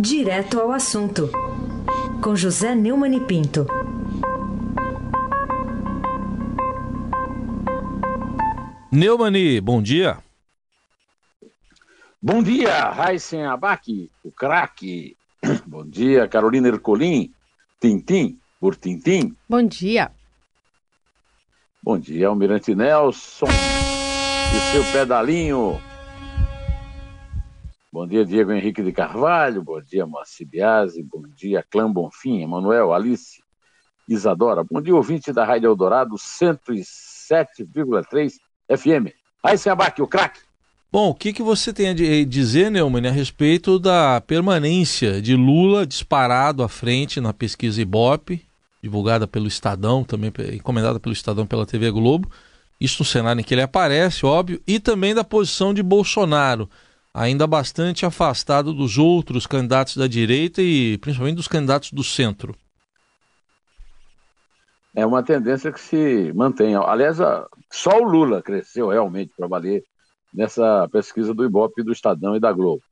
Direto ao assunto, com José Neumann e Pinto. Neumani, bom dia. Bom dia, Raíssen Abac, o craque. Bom dia, Carolina Ercolim, Tintim, por Tintim. Bom dia. Bom dia, Almirante Nelson e seu pedalinho. Bom dia, Diego Henrique de Carvalho. Bom dia, Moacir Biasi. Bom dia, Clã Bonfim, Emanuel, Alice, Isadora. Bom dia, ouvinte da Rádio Eldorado 107,3 FM. Aí, Abac, o craque. Bom, o que, que você tem a dizer, Neumann, a respeito da permanência de Lula disparado à frente na pesquisa Ibope, divulgada pelo Estadão, também encomendada pelo Estadão pela TV Globo, isso no cenário em que ele aparece, óbvio, e também da posição de Bolsonaro, ainda bastante afastado dos outros candidatos da direita e principalmente dos candidatos do centro. É uma tendência que se mantém. Aliás, só o Lula cresceu realmente para valer nessa pesquisa do Ibope, do Estadão e da Globo.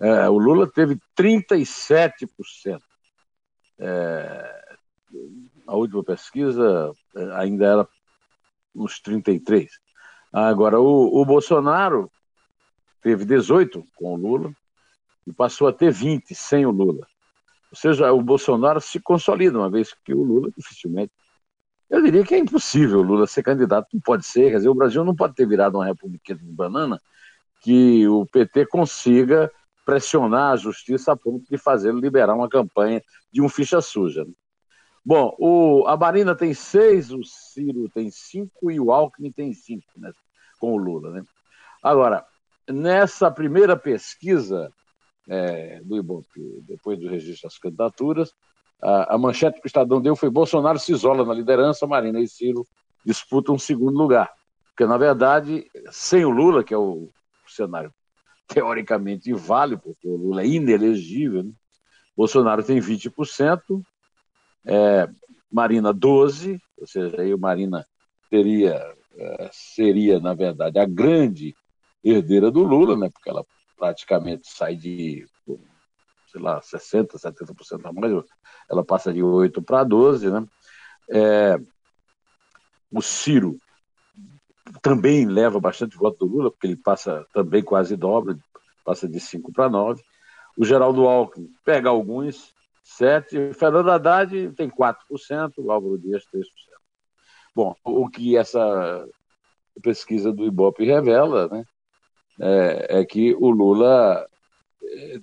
É, o Lula teve 37%. É, a última pesquisa é, ainda era uns 33%. Agora, o, o Bolsonaro teve 18% com o Lula e passou a ter 20% sem o Lula. Ou seja, o Bolsonaro se consolida, uma vez que o Lula dificilmente eu diria que é impossível o Lula ser candidato, não pode ser. Quer dizer, o Brasil não pode ter virado uma república de banana que o PT consiga pressionar a justiça a ponto de fazê-lo liberar uma campanha de um ficha suja. Né? Bom, o, a Marina tem seis, o Ciro tem cinco e o Alckmin tem cinco, né, com o Lula. Né? Agora, nessa primeira pesquisa é, do Ibope, depois do registro das candidaturas, a, a manchete que o Estadão deu foi Bolsonaro se isola na liderança, Marina e Ciro disputam um segundo lugar. Porque, na verdade, sem o Lula, que é o cenário teoricamente válido, porque o Lula é inelegível, né? Bolsonaro tem 20%, é, Marina 12%, ou seja, aí o Marina teria, é, seria, na verdade, a grande herdeira do Lula, né? porque ela praticamente sai de sei lá, 60%, 70% a mais, ela passa de 8 para 12, né? É, o Ciro também leva bastante voto do Lula, porque ele passa também quase dobra, passa de 5 para 9. O Geraldo Alckmin pega alguns, 7. Fernando Haddad tem 4%, o Álvaro Dias 3%. Bom, o que essa pesquisa do Ibope revela, né, é, é que o Lula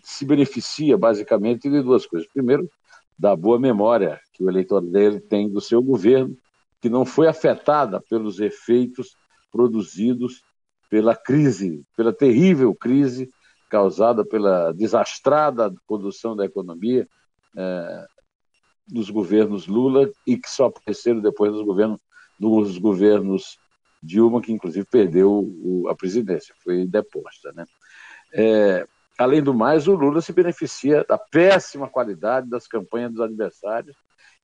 se beneficia basicamente de duas coisas. Primeiro, da boa memória que o eleitor dele tem do seu governo, que não foi afetada pelos efeitos produzidos pela crise, pela terrível crise causada pela desastrada condução da economia é, dos governos Lula e que só apareceram depois dos governos, dos governos Dilma, que inclusive perdeu a presidência, foi deposta. Né? É, Além do mais, o Lula se beneficia da péssima qualidade das campanhas dos adversários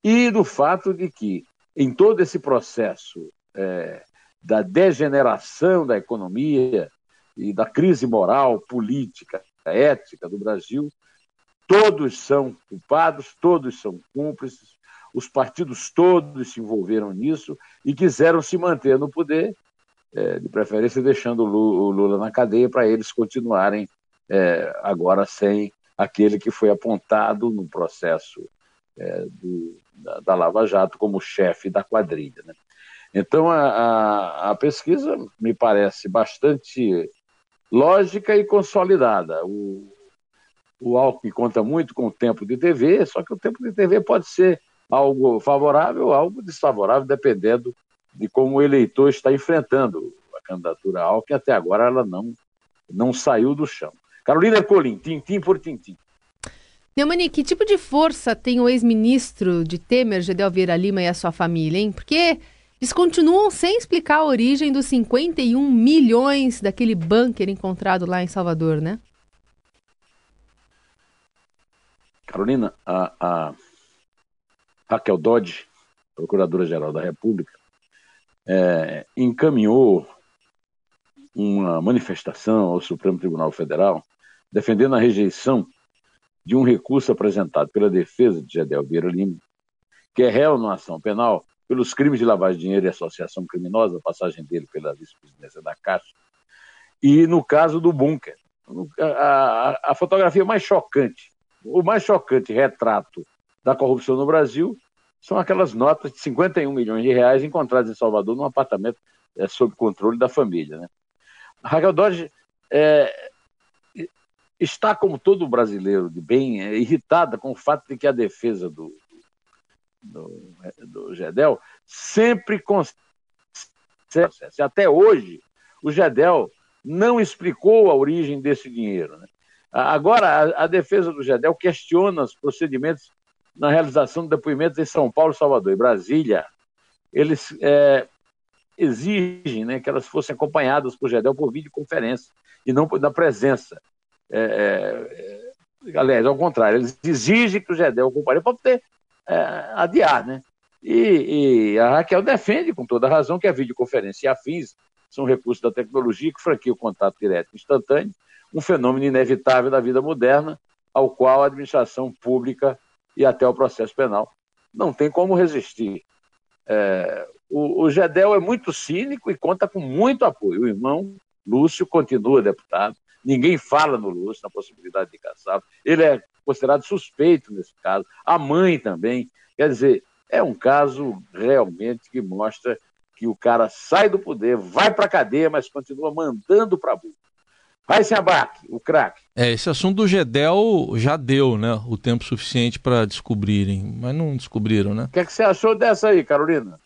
e do fato de que, em todo esse processo é, da degeneração da economia e da crise moral, política, ética do Brasil, todos são culpados, todos são cúmplices, os partidos todos se envolveram nisso e quiseram se manter no poder, é, de preferência deixando o Lula na cadeia para eles continuarem é, agora sem aquele que foi apontado no processo é, do, da, da, Lava Jato como chefe da quadrilha. Né? Então, a, a, a, pesquisa me parece bastante lógica e consolidada. O, o Alckmin conta muito com o tempo de TV, só que o tempo de TV pode ser algo favorável algo desfavorável, dependendo de como o eleitor está enfrentando a candidatura Alckmin. Até agora ela não, não saiu do chão. Carolina Colim, tintim por tintim. Neumani, que tipo de força tem o ex-ministro de Temer, Gedel Vieira Lima e a sua família, hein? Porque eles continuam sem explicar a origem dos 51 milhões daquele bunker encontrado lá em Salvador, né? Carolina, a, a Raquel Dodge, Procuradora-Geral da República, é, encaminhou uma manifestação ao Supremo Tribunal Federal defendendo a rejeição de um recurso apresentado pela defesa de Gedel Vieira Lima, que é réu numa ação penal pelos crimes de lavagem de dinheiro e associação criminosa, a passagem dele pela vice-presidência da Caixa, e no caso do bunker. A, a, a, fotografia mais chocante, o mais chocante retrato da corrupção no Brasil são aquelas notas de 51 milhões de reais encontradas em Salvador num apartamento é, sob controle da família. Né? Raquel Dodge é, está, como todo brasileiro de bem, é, irritada com o fato de que a defesa do, do, do Gedel sempre até hoje o Gedel não explicou a origem desse dinheiro. Né? Agora, a, a, defesa do Gedel questiona os procedimentos na realização de depoimentos em São Paulo, Salvador e Brasília. Eles é, exigem né, que elas fossem acompanhadas por Gedel por videoconferência e não na presença. É, é, é, aliás, ao contrário, eles exigem que o Gedel compareça para poder é, adiar, né? E, e, a Raquel defende com toda razão que a videoconferência e afins são recursos da tecnologia que franqueiam o contato direto instantâneo, um fenômeno inevitável da vida moderna, ao qual a administração pública e até o processo penal não tem como resistir. É, o, o Gedel é muito cínico e conta com muito apoio. O irmão Lúcio continua deputado, ninguém fala no Lúcio, na possibilidade de caçá-lo. Ele é considerado suspeito nesse caso, a mãe também. Quer dizer, é um caso realmente que mostra que o cara sai do poder, vai para a cadeia, mas continua mandando para burro. Vai se abaque, o craque. É, esse assunto do Gedel já deu, né? O tempo suficiente para descobrirem, mas não descobriram, né? O que, é que você achou dessa aí, Carolina?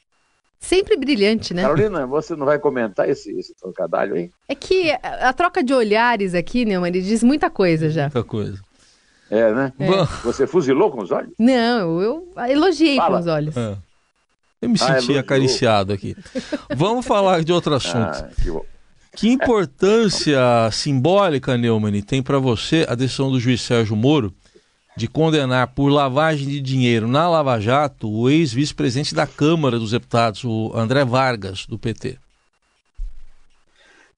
Sempre brilhante, né? Carolina, você não vai comentar esse, esse trocadilho aí? É que a, a troca de olhares aqui, né, ele diz muita coisa já. Muita coisa. É, né? É. Você fuzilou com os olhos? Não, eu elogiei Fala. com os olhos. É. Eu me ah, senti acariciado aqui. Vamos falar de outro assunto. Ah, que, que, importância simbólica, Neumann, tem para você a decisão do juiz Sérgio Moro de condenar por lavagem de dinheiro na Lava Jato o ex-vice-presidente da Câmara dos Deputados, o André Vargas, do PT?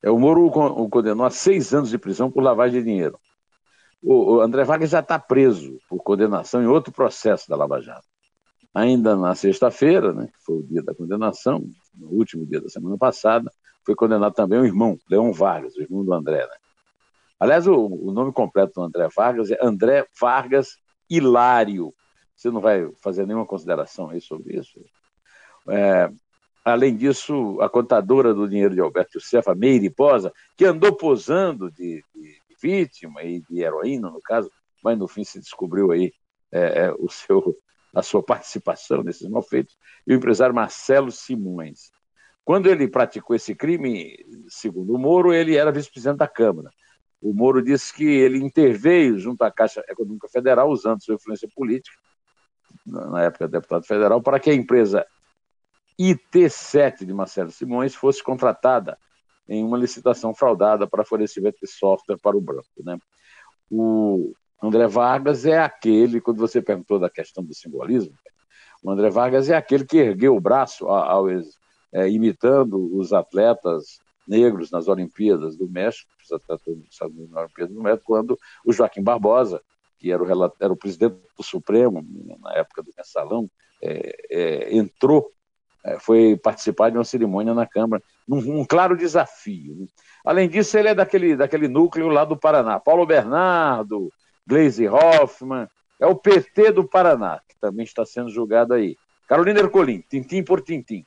É, o Moro o condenou a seis anos de prisão por lavagem de dinheiro. O, o André Vargas já está preso por condenação em outro processo da Lava Jato. Ainda na sexta-feira, né, que foi o dia da condenação, no último dia da semana passada, foi condenado também o irmão, Leão Vargas, o irmão do André. Né? Aliás, o, o, nome completo do André Vargas é André Vargas Hilário. Você não vai fazer nenhuma consideração aí sobre isso? É, além disso, a contadora do dinheiro de Alberto Josefa, Meire Posa, que andou posando de, de, vítima e de heroína, no caso, mas no fim se descobriu aí é, é, o seu a sua participação nesses malfeitos, e o empresário Marcelo Simões. Quando ele praticou esse crime, segundo o Moro, ele era vice-presidente da Câmara. O Moro disse que ele interveio junto à Caixa Econômica Federal, usando sua influência política, na época deputado federal, para que a empresa IT7 de Marcelo Simões fosse contratada em uma licitação fraudada para fornecimento de software para o banco. Né? O, André Vargas é aquele, quando você perguntou da questão do simbolismo, o André Vargas é aquele que ergueu o braço ao, é, imitando os atletas negros nas Olimpíadas do México, os atletas nas Olimpíadas do México, quando o Joaquim Barbosa, que era o, era o presidente do Supremo na época do mensalão, é, é, entrou, é, foi participar de uma cerimônia na Câmara, num um claro desafio. Né? Além disso, ele é daquele, daquele núcleo lá do Paraná. Paulo Bernardo, Gleisi Hoffmann, é o PT do Paraná, que também está sendo julgado aí. Carolina Ercolim, tintim por tintim.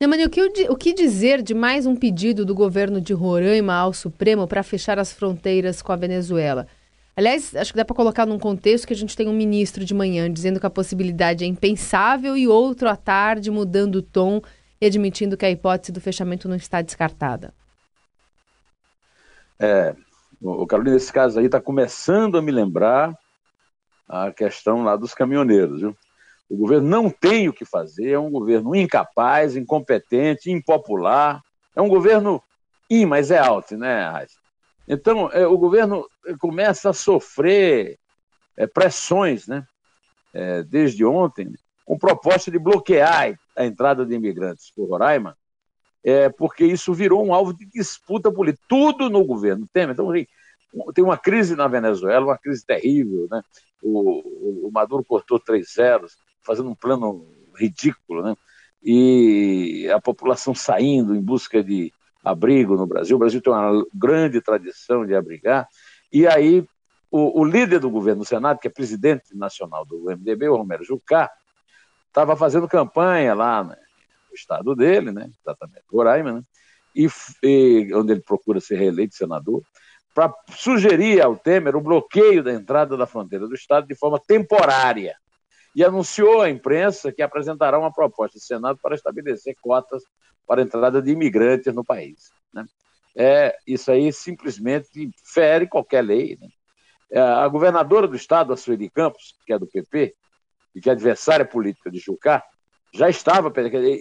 Neumani, o que, o que dizer de mais um pedido do governo de Roraima ao Supremo para fechar as fronteiras com a Venezuela? Aliás, acho que dá para colocar num contexto que a gente tem um ministro de manhã dizendo que a possibilidade é impensável e outro à tarde mudando o tom e admitindo que a hipótese do fechamento não está descartada. É, o Carolina, nesse caso aí, está começando a me lembrar a questão lá dos caminhoneiros. Viu? O governo não tem o que fazer, é um governo incapaz, incompetente, impopular. É um governo in, mas é alto, né? Então, é, o governo começa a sofrer é, pressões, né? É, desde ontem, com proposta de bloquear a entrada de imigrantes por Roraima, é, porque isso virou um alvo de disputa política. Tudo no governo Temer. Então, tem uma crise na Venezuela, uma crise terrível, né? O, o Maduro cortou três zeros, fazendo um plano ridículo, né? E a população saindo em busca de abrigo no Brasil. O Brasil tem uma grande tradição de abrigar. E aí o, o líder do governo do Senado, que é presidente nacional do MDB, o Romero Jucá, estava fazendo campanha lá né, no estado dele, né? Exatamente, Roraima, né? E, e onde ele procura ser reeleito senador para sugerir ao Temer o bloqueio da entrada da fronteira do Estado de forma temporária. E anunciou à imprensa que apresentará uma proposta do Senado para estabelecer cotas para a entrada de imigrantes no país. Né? É, isso aí simplesmente fere qualquer lei. Né? É, a governadora do Estado, a Sueli Campos, que é do PP, e que é adversária política de Jucá, já estava.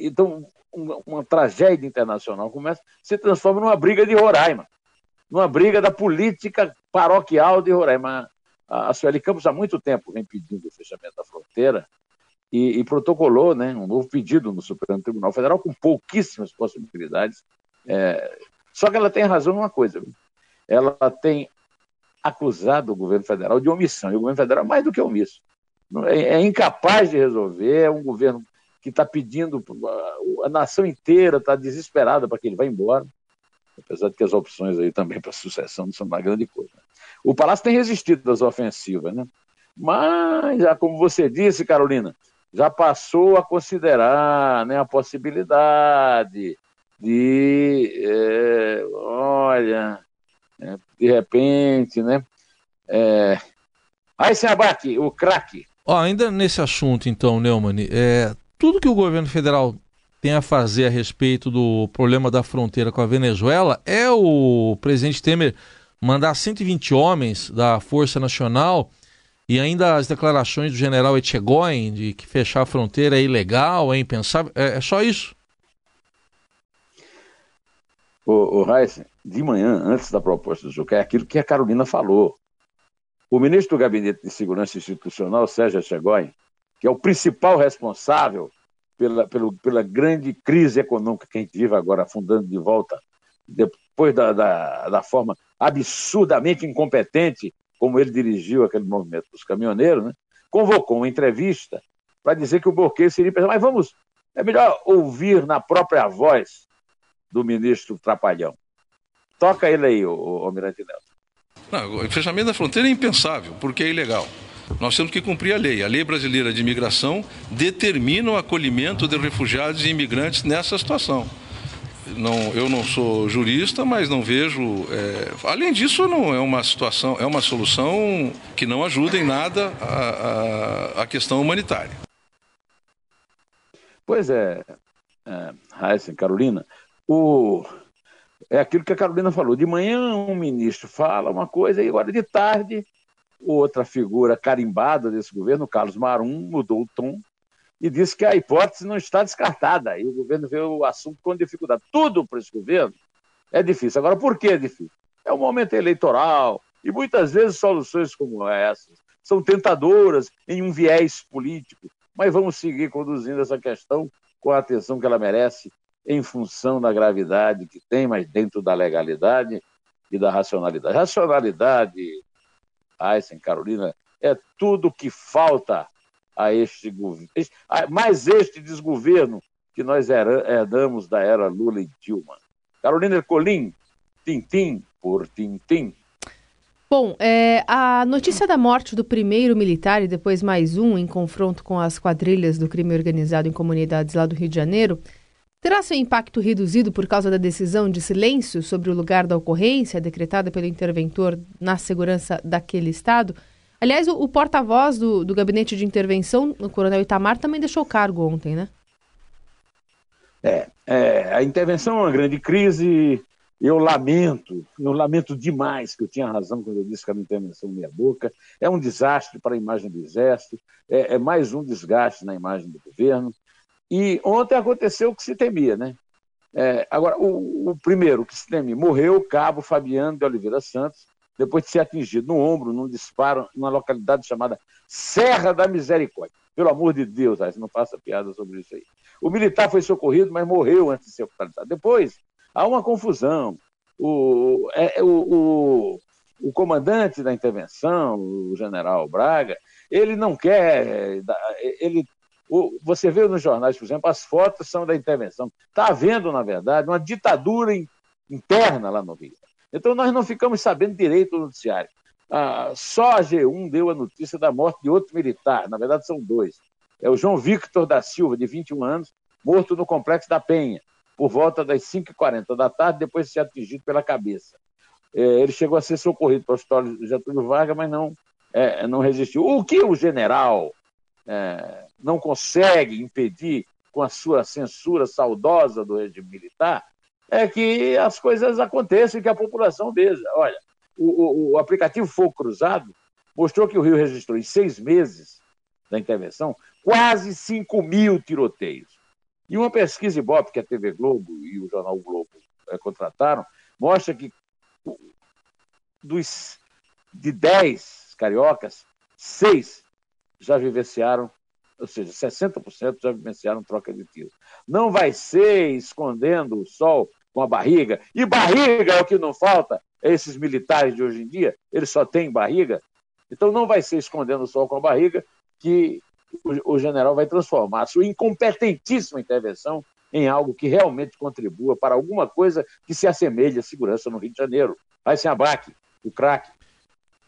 Então, uma, uma tragédia internacional começa, se transforma numa briga de Roraima numa briga da política paroquial de Roraima. A Sueli Campos há muito tempo vem pedindo o fechamento da fronteira e, e, protocolou né, um novo pedido no Supremo Tribunal Federal com pouquíssimas possibilidades. É, só que ela tem razão numa coisa: viu? ela tem acusado o governo federal de omissão, e o governo federal é mais do que omisso. É, é incapaz de resolver, é um governo que está pedindo, a nação inteira está desesperada para que ele vá embora apesar de que as opções aí também para sucessão não são uma grande coisa. O Palácio tem resistido das ofensivas, né? Mas, já como você disse, Carolina, já passou a considerar né, a possibilidade de, é, olha, é, de repente, né? É... Aí, Seabac, o craque. ainda nesse assunto, então, Neumann, é, tudo que o governo federal tem a fazer a respeito do problema da fronteira com a Venezuela é o presidente Temer mandar 120 homens da Força Nacional e ainda as declarações do general Etchegoyen de que fechar a fronteira é ilegal, é impensável. É, é só isso? O, o Reis, de manhã, antes da proposta do Juca, é aquilo que a Carolina falou. O ministro do Gabinete de Segurança Institucional, Sérgio Etchegoyen, que é o principal responsável pela, pelo, pela grande crise econômica que a gente vive agora, afundando de volta, depois da, da, da forma absurdamente incompetente como ele dirigiu aquele movimento dos caminhoneiros, né? convocou uma entrevista para dizer que o bloqueio seria mas vamos, é melhor ouvir na própria voz do ministro Trapalhão. Toca ele aí, o, Almirante Nelson. O fechamento da fronteira é impensável, porque é ilegal. Nós temos que cumprir a lei. A lei brasileira de imigração determina o acolhimento de refugiados e imigrantes nessa situação. Não, eu não sou jurista, mas não vejo. É... além disso, não é uma situação, é uma solução que não ajuda em nada a, a, a questão humanitária. Pois é, é Heisen, Carolina, o, é aquilo que a Carolina falou. De manhã um ministro fala uma coisa e agora de tarde Outra figura carimbada desse governo, Carlos Marum, mudou o tom e disse que a hipótese não está descartada. E o governo vê o assunto com dificuldade. Tudo para esse governo é difícil. Agora, por que é difícil? É um momento eleitoral e muitas vezes soluções como essas são tentadoras em um viés político. Mas vamos seguir conduzindo essa questão com a atenção que ela merece, em função da gravidade que tem, mas dentro da legalidade e da racionalidade. Racionalidade, Aysen, Carolina, é tudo que falta a este governo, mais este desgoverno que nós herdamos da era Lula e Dilma. Carolina Ercolim, tintim por tintim. Bom, é, a notícia da morte do primeiro militar e depois mais um em confronto com as quadrilhas do crime organizado em comunidades lá do Rio de Janeiro terá seu impacto reduzido por causa da decisão de silêncio sobre o lugar da ocorrência decretada pelo interventor na segurança daquele estado? Aliás, o, o porta-voz do, do gabinete de intervenção, o coronel Itamar, também deixou cargo ontem, né? É, é, a intervenção é uma grande crise. Eu lamento, eu lamento demais que eu tinha razão quando eu disse que era uma intervenção meia boca. É um desastre para a imagem do Exército, é, é mais um desgaste na imagem do governo. E ontem aconteceu o que se temia, né? É, agora, o, o, primeiro que se temia, morreu o cabo Fabiano de Oliveira Santos, depois de ser atingido no ombro, num disparo, numa localidade chamada Serra da Misericórdia. Pelo amor de Deus, não faça piada sobre isso aí. O militar foi socorrido, mas morreu antes de ser hospitalizado. Depois, há uma confusão. O, é, o, o, o comandante da intervenção, o general Braga, ele não quer. Ele, você vê nos jornais, por exemplo, as fotos são da intervenção. Está havendo, na verdade, uma ditadura interna lá no Rio. Então nós não ficamos sabendo direito do noticiário. Ah, só a G1 deu a notícia da morte de outro militar, na verdade são dois. É o João Victor da Silva, de 21 anos, morto no Complexo da Penha, por volta das 5h40 da tarde, depois de ser atingido pela cabeça. É, ele chegou a ser socorrido para o hospital Getúlio Vargas, mas não, é, não resistiu. O que o general é, não consegue impedir com a sua censura saudosa do regime militar é que as coisas aconteçam e que a população veja. Olha, o, o, o aplicativo Fogo Cruzado mostrou que o Rio registrou em seis meses da intervenção quase 5 mil tiroteios. E uma pesquisa Ibope que a TV Globo e o Jornal Globo é, contrataram mostra que dos de 10 cariocas, 6 já vivenciaram, ou seja, 60% já vivenciaram troca de tiros. Não vai ser escondendo o sol com a barriga, e barriga é o que não falta, esses militares de hoje em dia, eles só têm barriga, então não vai ser escondendo o sol com a barriga que o, o general vai transformar a sua incompetentíssima intervenção em algo que realmente contribua para alguma coisa que se assemelhe à segurança no Rio de Janeiro. Vai se abaque, o craque.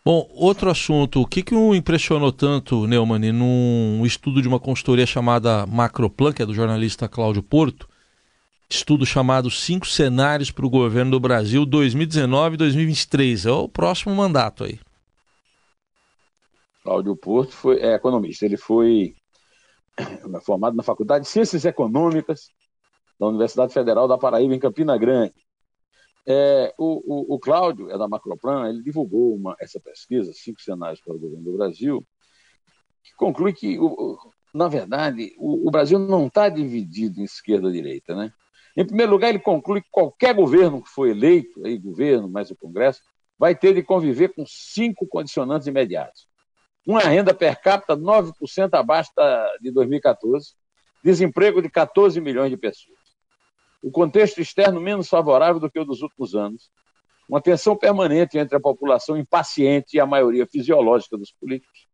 Bom, outro assunto, o que, que o impressionou tanto, Neumann, num estudo de uma consultoria chamada Macroplan, que é do jornalista Cláudio Porto, estudo chamado Cinco Cenários para o Governo do Brasil 2019-2023, é o próximo mandato aí. Cláudio Porto foi, é economista, ele foi formado na Faculdade de Ciências Econômicas da Universidade Federal da Paraíba, em Campina Grande. É, o, o, o, Cláudio, é da Macroplan, ele divulgou uma, essa pesquisa, Cinco Cenários para o Governo do Brasil, que conclui que, o, na verdade, o, Brasil não está dividido em esquerda e direita. Né? Em primeiro lugar, ele conclui que qualquer governo que for eleito, aí, governo mais o Congresso, vai ter de conviver com cinco condicionantes imediatos. Uma renda per capita 9% abaixo da, de 2014, desemprego de 14 milhões de pessoas o contexto externo menos favorável do que o dos últimos anos, uma tensão permanente entre a população impaciente e a maioria fisiológica dos políticos,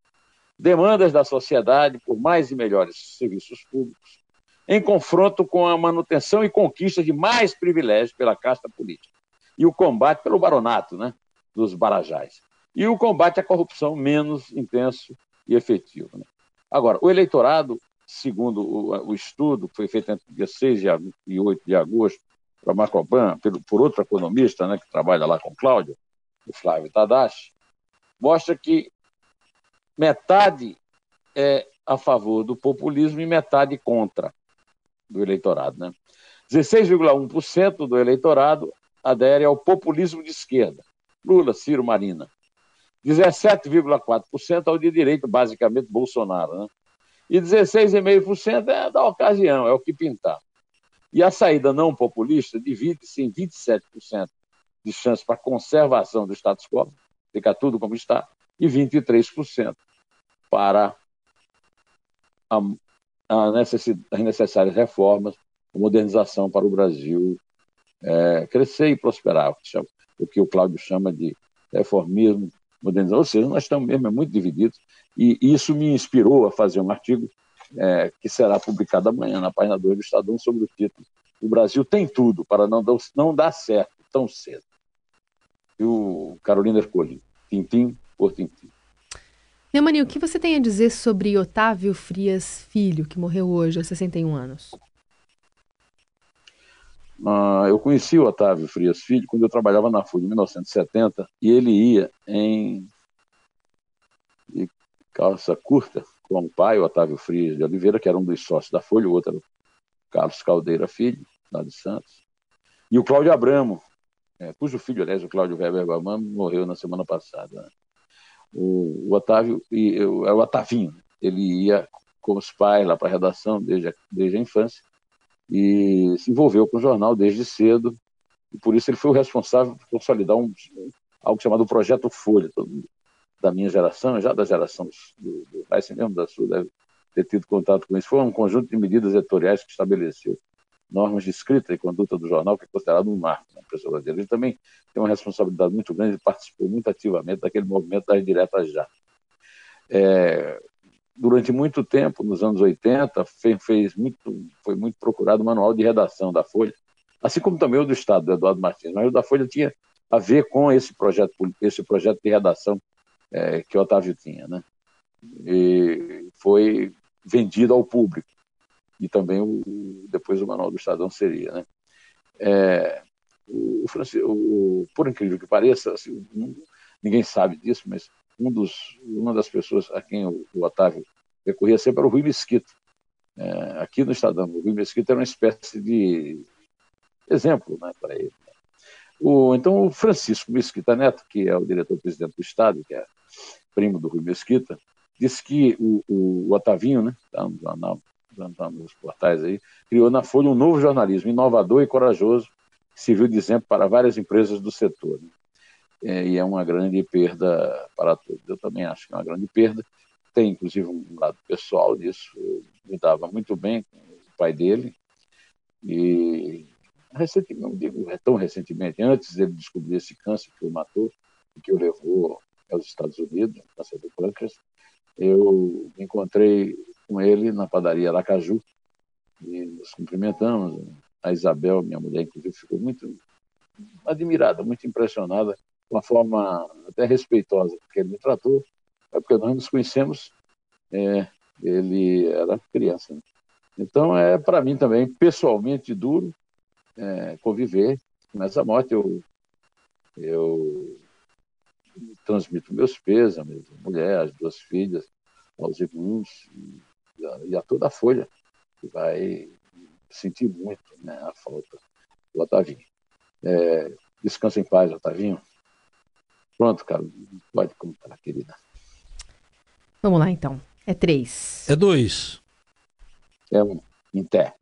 demandas da sociedade por mais e melhores serviços públicos, em confronto com a manutenção e conquista de mais privilégios pela casta política, e o combate pelo baronato né, dos barajais, e o combate à corrupção menos intenso e efetivo. Né. Agora, o eleitorado segundo o, o, estudo que foi feito entre dia 6 e 8 de agosto para Macroban, por outro economista né, que trabalha lá com Cláudio, o Flávio Tadashi, mostra que metade é a favor do populismo e metade contra do eleitorado. Né? 16,1% do eleitorado adere ao populismo de esquerda, Lula, Ciro, Marina. 17,4% ao de direita, basicamente Bolsonaro. Né? E 16,5% é da ocasião, é o que pintar. E a saída não populista divide-se em 27% de chance para conservação do status quo, fica tudo como está, e 23% para a, a as necessárias reformas, modernização para o Brasil é, crescer e prosperar, o que, chama, o que o Cláudio chama de reformismo modernizar. Ou seja, nós estamos mesmo muito divididos e isso me inspirou a fazer um artigo é, que será publicado amanhã na página 2 do Estadão sobre o título O Brasil tem tudo para não, não dar certo tão cedo. E o Carolina Ercolim, tintim por tintim. Neumani, o que você tem a dizer sobre Otávio Frias Filho, que morreu hoje aos 61 anos? Uh, eu conheci o Otávio Frias Filho quando eu trabalhava na FUD em 1970 e ele ia em calça curta com o pai, o Otávio Frias de Oliveira, que era um dos sócios da Folha, o outro era o Carlos Caldeira Filho, lá de Santos, e o Cláudio Abramo, é, cujo filho, aliás, o Cláudio Weber Abramo, morreu na semana passada. Né? O, o, Otávio, e, é o Otavinho, ele ia com os pais lá para a redação desde a, desde a infância, e se envolveu com o jornal desde cedo, e por isso ele foi o responsável por consolidar um, algo chamado Projeto Folha. Todo mundo da minha geração, já da geração do, do mesmo da sua, deve ter tido contato com isso. Foi um conjunto de medidas editoriais que estabeleceu normas de escrita e conduta do jornal, que é considerado um marco na imprensa brasileira. Ele também tem uma responsabilidade muito grande, ele participou muito ativamente daquele movimento das diretas já. É, durante muito tempo, nos anos 80, fez, fez, muito, foi muito procurado o manual de redação da Folha, assim como também o do Estado, do Eduardo Martins, mas o da Folha tinha a ver com esse projeto, esse projeto de redação é, que o Otávio tinha. Né? E foi vendido ao público. E também o, depois o Manual do Estadão seria. Né? É, o, o, por incrível que pareça, assim, ninguém sabe disso, mas um dos, uma das pessoas a quem o, o Otávio recorria sempre era o Rui Mesquita. É, aqui no Estadão, o Rui Mesquita era uma espécie de exemplo né, para ele. O, então, o Francisco Mesquita Neto, que é o diretor-presidente do Estado, que é primo do Rui Mesquita, disse que o, o, o Otavinho, né, tá no jornal, tá nos portais aí, criou na Folha um novo jornalismo inovador e corajoso, que serviu de exemplo para várias empresas do setor. Né? É, e é uma grande perda para todos. Eu também acho que é uma grande perda. Tem, inclusive, um lado pessoal disso. Eu me dava muito bem com o pai dele. E recentemente, não digo é tão recentemente, antes ele descobrir esse câncer que o matou e que o levou aos Estados Unidos, câncer do pâncreas, eu me encontrei com ele na padaria Aracaju e nos cumprimentamos. A Isabel, minha mulher, inclusive, ficou muito admirada, muito impressionada com a forma até respeitosa que ele me tratou, é porque nós nos conhecemos, é, ele era criança. Né? Então, é para mim também, pessoalmente, duro é, conviver com essa morte. Eu, eu transmito meus pesos, a minha mulher, as duas filhas, aos irmãos e a, e a toda a Folha, que vai sentir muito né, a falta do Otavinho. É, descansa em paz, Otavinho. Pronto, cara, pode contar, querida. Vamos lá, então. É três. É dois. É um. Em pé.